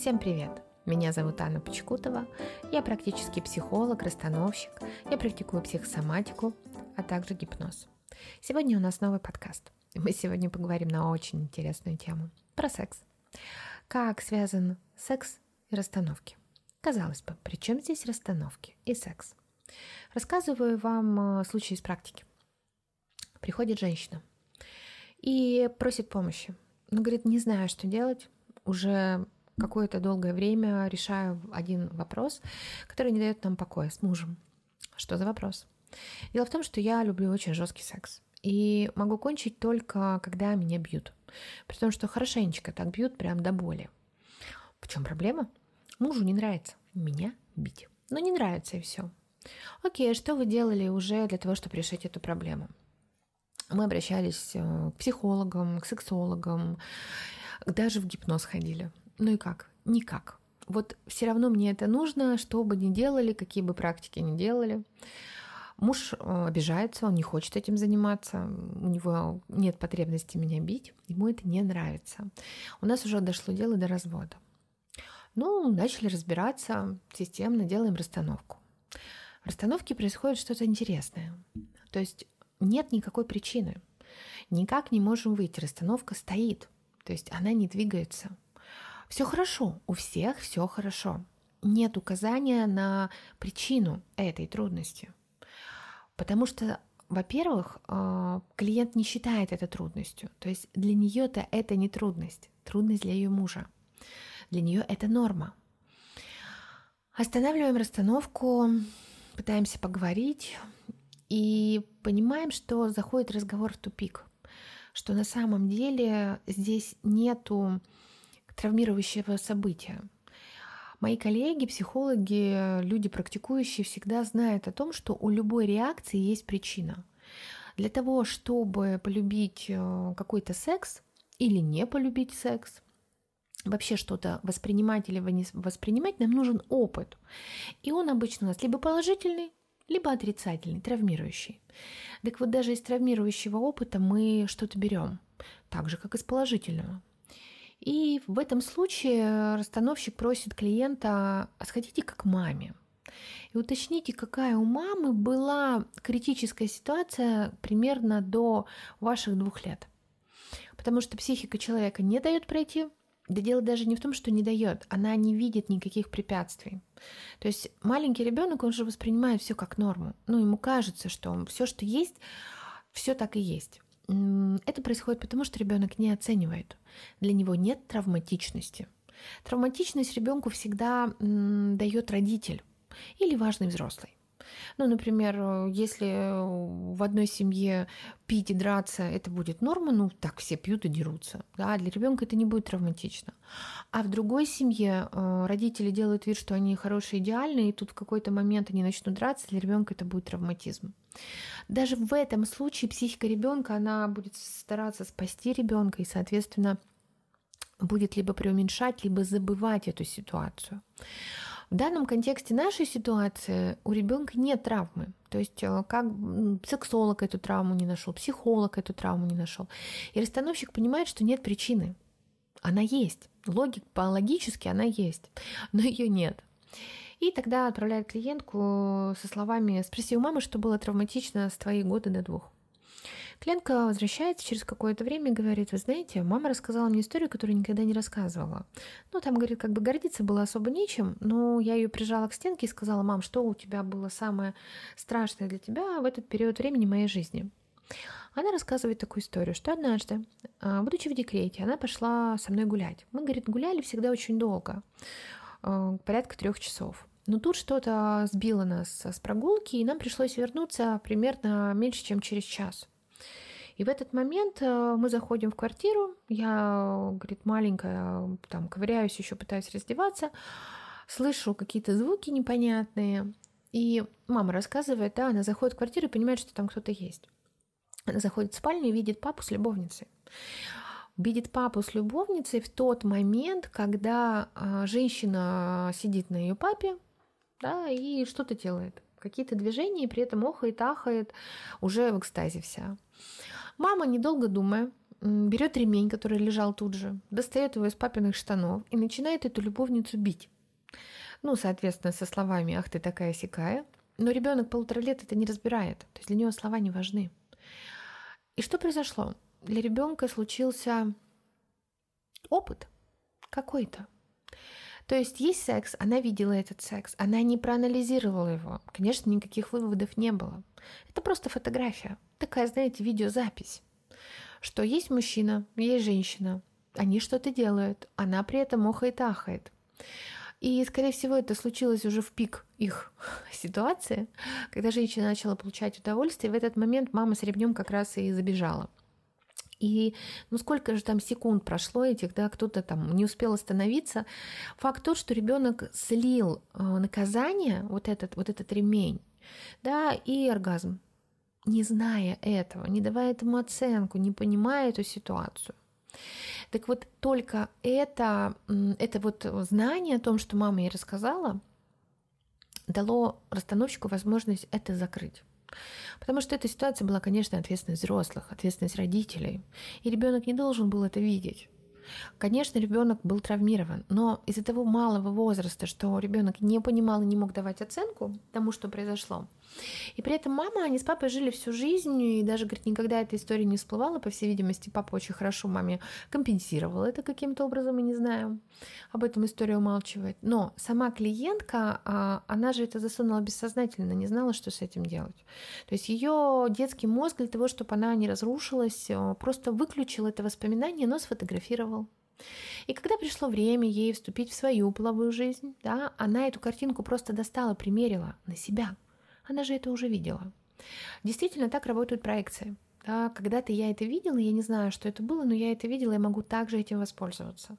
Всем привет! Меня зовут Анна Почекутова. Я практически психолог, расстановщик. Я практикую психосоматику, а также гипноз. Сегодня у нас новый подкаст. Мы сегодня поговорим на очень интересную тему – про секс. Как связан секс и расстановки? Казалось бы, при чем здесь расстановки и секс? Рассказываю вам э, случай из практики. Приходит женщина и просит помощи. Ну, говорит, не знаю, что делать. Уже какое-то долгое время решаю один вопрос, который не дает нам покоя с мужем. Что за вопрос? Дело в том, что я люблю очень жесткий секс. И могу кончить только, когда меня бьют. При том, что хорошенечко так бьют прям до боли. В чем проблема? Мужу не нравится меня бить. Но не нравится и все. Окей, а что вы делали уже для того, чтобы решить эту проблему? Мы обращались э, к психологам, к сексологам, даже в гипноз ходили. Ну и как? Никак. Вот все равно мне это нужно, что бы ни делали, какие бы практики ни делали. Муж э, обижается, он не хочет этим заниматься, у него нет потребности меня бить, ему это не нравится. У нас уже дошло дело до развода. Ну, начали разбираться системно, делаем расстановку. В расстановке происходит что-то интересное. То есть нет никакой причины. Никак не можем выйти. Расстановка стоит. То есть она не двигается. Все хорошо, у всех все хорошо. Нет указания на причину этой трудности. Потому что, во-первых, э, клиент не считает это трудностью. То есть для нее-то это не трудность, трудность для ее мужа. Для нее это норма. Останавливаем расстановку, пытаемся поговорить и понимаем, что заходит разговор в тупик, что на самом деле здесь нету травмирующего события. Мои коллеги, психологи, люди практикующие всегда знают о том, что у любой реакции есть причина. Для того, чтобы полюбить э, какой-то секс или не полюбить секс, вообще что-то воспринимать или воспринимать, нам нужен опыт. И он обычно у нас либо положительный, либо отрицательный, травмирующий. Так вот, даже из травмирующего опыта мы что-то берем, так же, как из положительного. И в этом случае расстановщик просит клиента, а сходите как маме. И уточните, какая у мамы была критическая ситуация примерно до ваших двух лет. Потому что психика человека не дает пройти да дело даже не в том, что не дает, она не видит никаких препятствий. То есть маленький ребенок, он же воспринимает все как норму. Ну, ему кажется, что все, что есть, все так и есть. Это происходит потому, что ребенок не оценивает. Для него нет травматичности. Травматичность ребенку всегда дает родитель или важный взрослый. Ну, например, если в одной семье пить и драться это будет норма, ну так все пьют и дерутся. Да, для ребенка это не будет травматично. А в другой семье э, родители делают вид, что они хорошие, идеальные, и тут в какой-то момент они начнут драться, для ребенка это будет травматизм. Даже в этом случае психика ребенка, она будет стараться спасти ребенка и, соответственно, будет либо преуменьшать, либо забывать эту ситуацию. В данном контексте нашей ситуации у ребенка нет травмы. То есть э, как сексолог эту травму не нашел, психолог эту травму не нашел. И расстановщик понимает, что нет причины. Она есть. Логик, по логически она есть, но ее нет. И тогда отправляет клиентку со словами «Спроси у мамы, что было травматично с твоих года до двух». Клиентка возвращается через какое-то время и говорит, вы знаете, мама рассказала мне историю, которую никогда не рассказывала. Ну, там, говорит, как бы гордиться было особо нечем, но я ее прижала к стенке и сказала, мам, что у тебя было самое страшное для тебя в этот период времени моей жизни? Она рассказывает такую историю, что однажды, а, будучи в декрете, она пошла со мной гулять. Мы, говорит, гуляли всегда очень долго, а, порядка трех часов. Но тут что-то сбило нас с прогулки, и нам пришлось вернуться примерно меньше, чем через час. И в этот момент э, мы заходим в квартиру, я, говорит, маленькая, там, ковыряюсь еще, пытаюсь раздеваться, слышу какие-то звуки непонятные, и мама рассказывает, да, она заходит в квартиру и понимает, что там кто-то есть. Она заходит в спальню и видит папу с любовницей. Видит папу с любовницей в тот момент, когда э, женщина сидит на ее папе, да, и что-то делает. Какие-то движения, и при этом охает, ахает, уже в экстазе вся. Мама, недолго думая, берет ремень, который лежал тут же, достает его из папиных штанов и начинает эту любовницу бить. Ну, соответственно, со словами «ах, ты такая сякая». Но ребенок полутора лет это не разбирает, то есть для него слова не важны. И что произошло? Для ребенка случился опыт какой-то. То есть есть секс, она видела этот секс, она не проанализировала его. Конечно, никаких выводов не было. Это просто фотография, такая, знаете, видеозапись, что есть мужчина, есть женщина, они что-то делают, она при этом охает ахает. И, скорее всего, это случилось уже в пик их ситуации, когда женщина начала получать удовольствие. В этот момент мама с ремнем как раз и забежала. И ну сколько же там секунд прошло этих, да, кто-то там не успел остановиться. Факт тот, что ребенок слил э, наказание, вот этот, вот этот ремень, да, и оргазм, не зная этого, не давая этому оценку, не понимая эту ситуацию. Так вот, только это, это вот знание о том, что мама ей рассказала, дало расстановщику возможность это закрыть. Потому что эта ситуация была, конечно, ответственность взрослых, ответственность родителей. И ребенок не должен был это видеть. Конечно, ребенок был травмирован, но из-за того малого возраста, что ребенок не понимал и не мог давать оценку тому, что произошло, и при этом мама, они с папой жили всю жизнь, и даже, говорит, никогда эта история не всплывала, по всей видимости, папа очень хорошо маме компенсировал это каким-то образом, мы не знаем, об этом история умалчивает. Но сама клиентка, а, она же это засунула бессознательно, не знала, что с этим делать. То есть ее детский мозг для того, чтобы она не разрушилась, э, просто выключил это воспоминание, но сфотографировал. И когда пришло время ей вступить в свою половую жизнь, да, она эту картинку просто достала, примерила на себя – она же это уже видела. Действительно, так работают проекции. Да, когда-то я это видела, я не знаю, что это было, но я это видела, я могу также этим воспользоваться.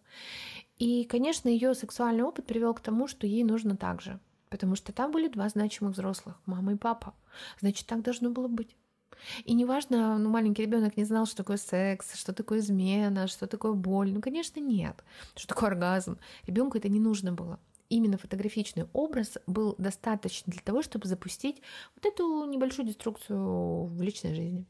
И, конечно, ее сексуальный опыт привел к тому, что ей нужно так же. Потому что там были два значимых взрослых, мама и папа. Значит, так должно было быть. И неважно, ну, маленький ребенок не знал, что такое секс, что такое измена, что такое боль. Ну, конечно, нет. Что такое оргазм. Ребенку это не нужно было именно фотографичный образ был достаточно для того, чтобы запустить вот эту небольшую деструкцию в личной жизни.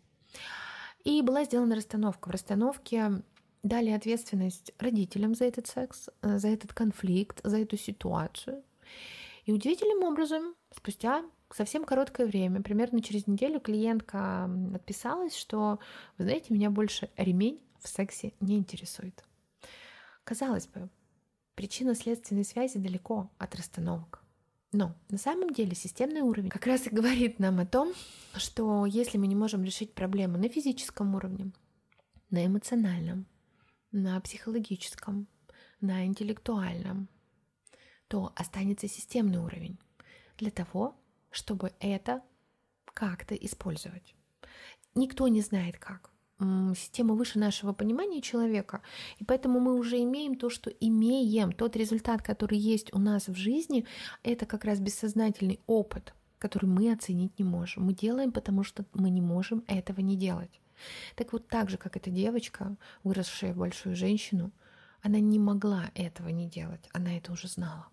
И была сделана расстановка. В расстановке дали ответственность родителям за этот секс, за этот конфликт, за эту ситуацию. И удивительным образом, спустя совсем короткое время, примерно через неделю, клиентка отписалась, что, вы знаете, меня больше ремень в сексе не интересует. Казалось бы, Причинно-следственной связи далеко от расстановок. Но на самом деле системный уровень как раз и говорит нам о том, что если мы не можем решить проблему на физическом уровне, на эмоциональном, на психологическом, на интеллектуальном, то останется системный уровень для того, чтобы это как-то использовать. Никто не знает как система выше нашего понимания человека, и поэтому мы уже имеем то, что имеем. Тот результат, который есть у нас в жизни, это как раз бессознательный опыт, который мы оценить не можем. Мы делаем, потому что мы не можем этого не делать. Так вот, так же, как эта девочка, выросшая в большую женщину, она не могла этого не делать, она это уже знала.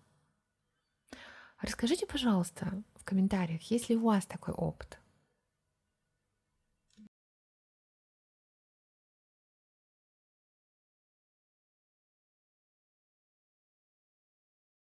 Расскажите, пожалуйста, в комментариях, есть ли у вас такой опыт?